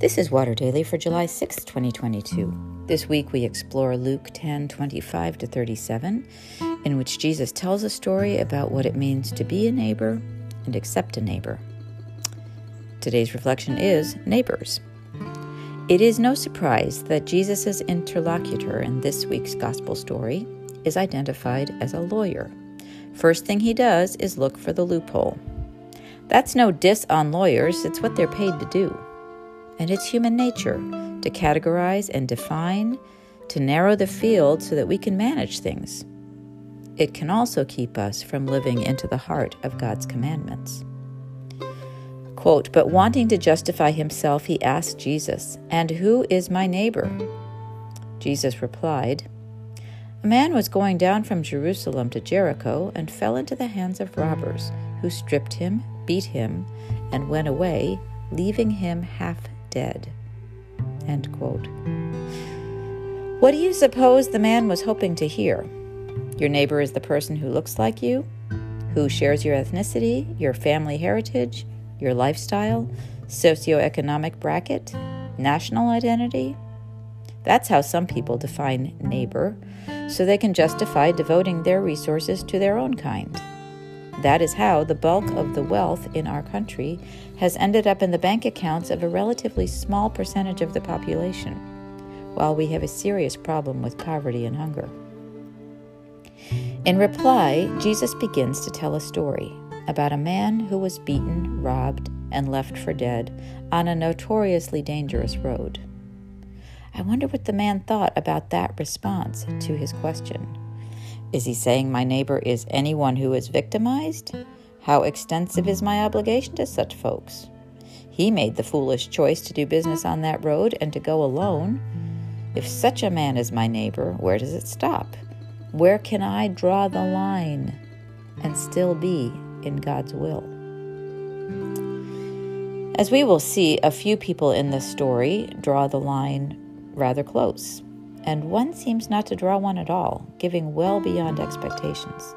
This is Water Daily for July 6, 2022. This week we explore Luke 10 25 to 37, in which Jesus tells a story about what it means to be a neighbor and accept a neighbor. Today's reflection is neighbors. It is no surprise that Jesus' interlocutor in this week's gospel story is identified as a lawyer. First thing he does is look for the loophole. That's no diss on lawyers, it's what they're paid to do. And it's human nature to categorize and define, to narrow the field so that we can manage things. It can also keep us from living into the heart of God's commandments. Quote, but wanting to justify himself, he asked Jesus, And who is my neighbor? Jesus replied, A man was going down from Jerusalem to Jericho and fell into the hands of robbers, who stripped him, beat him, and went away, leaving him half dead. End quote. What do you suppose the man was hoping to hear? Your neighbor is the person who looks like you, who shares your ethnicity, your family heritage, your lifestyle, socioeconomic bracket, national identity. That's how some people define neighbor, so they can justify devoting their resources to their own kind. That is how the bulk of the wealth in our country has ended up in the bank accounts of a relatively small percentage of the population, while we have a serious problem with poverty and hunger. In reply, Jesus begins to tell a story about a man who was beaten, robbed, and left for dead on a notoriously dangerous road. I wonder what the man thought about that response to his question. Is he saying my neighbor is anyone who is victimized? How extensive is my obligation to such folks? He made the foolish choice to do business on that road and to go alone. If such a man is my neighbor, where does it stop? Where can I draw the line and still be in God's will? As we will see, a few people in this story draw the line rather close and one seems not to draw one at all, giving well beyond expectations.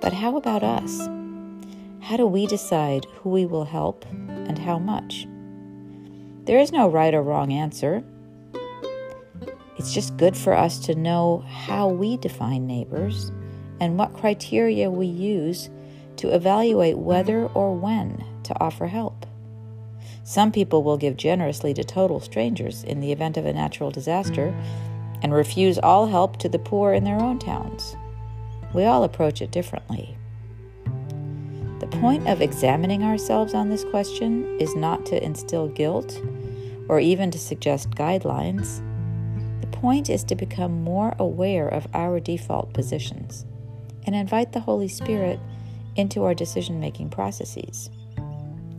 But how about us? How do we decide who we will help and how much? There is no right or wrong answer. It's just good for us to know how we define neighbors and what criteria we use to evaluate whether or when to offer help. Some people will give generously to total strangers in the event of a natural disaster and refuse all help to the poor in their own towns. We all approach it differently. The point of examining ourselves on this question is not to instill guilt or even to suggest guidelines. The point is to become more aware of our default positions and invite the Holy Spirit into our decision making processes.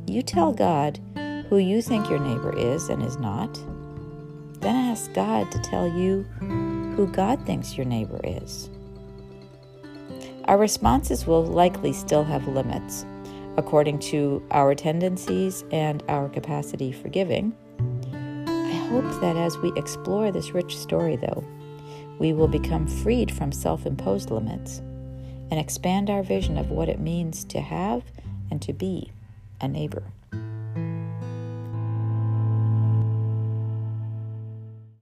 You tell God who you think your neighbor is and is not then ask God to tell you who God thinks your neighbor is. Our responses will likely still have limits according to our tendencies and our capacity for giving. I hope that as we explore this rich story, though, we will become freed from self imposed limits and expand our vision of what it means to have and to be a neighbor.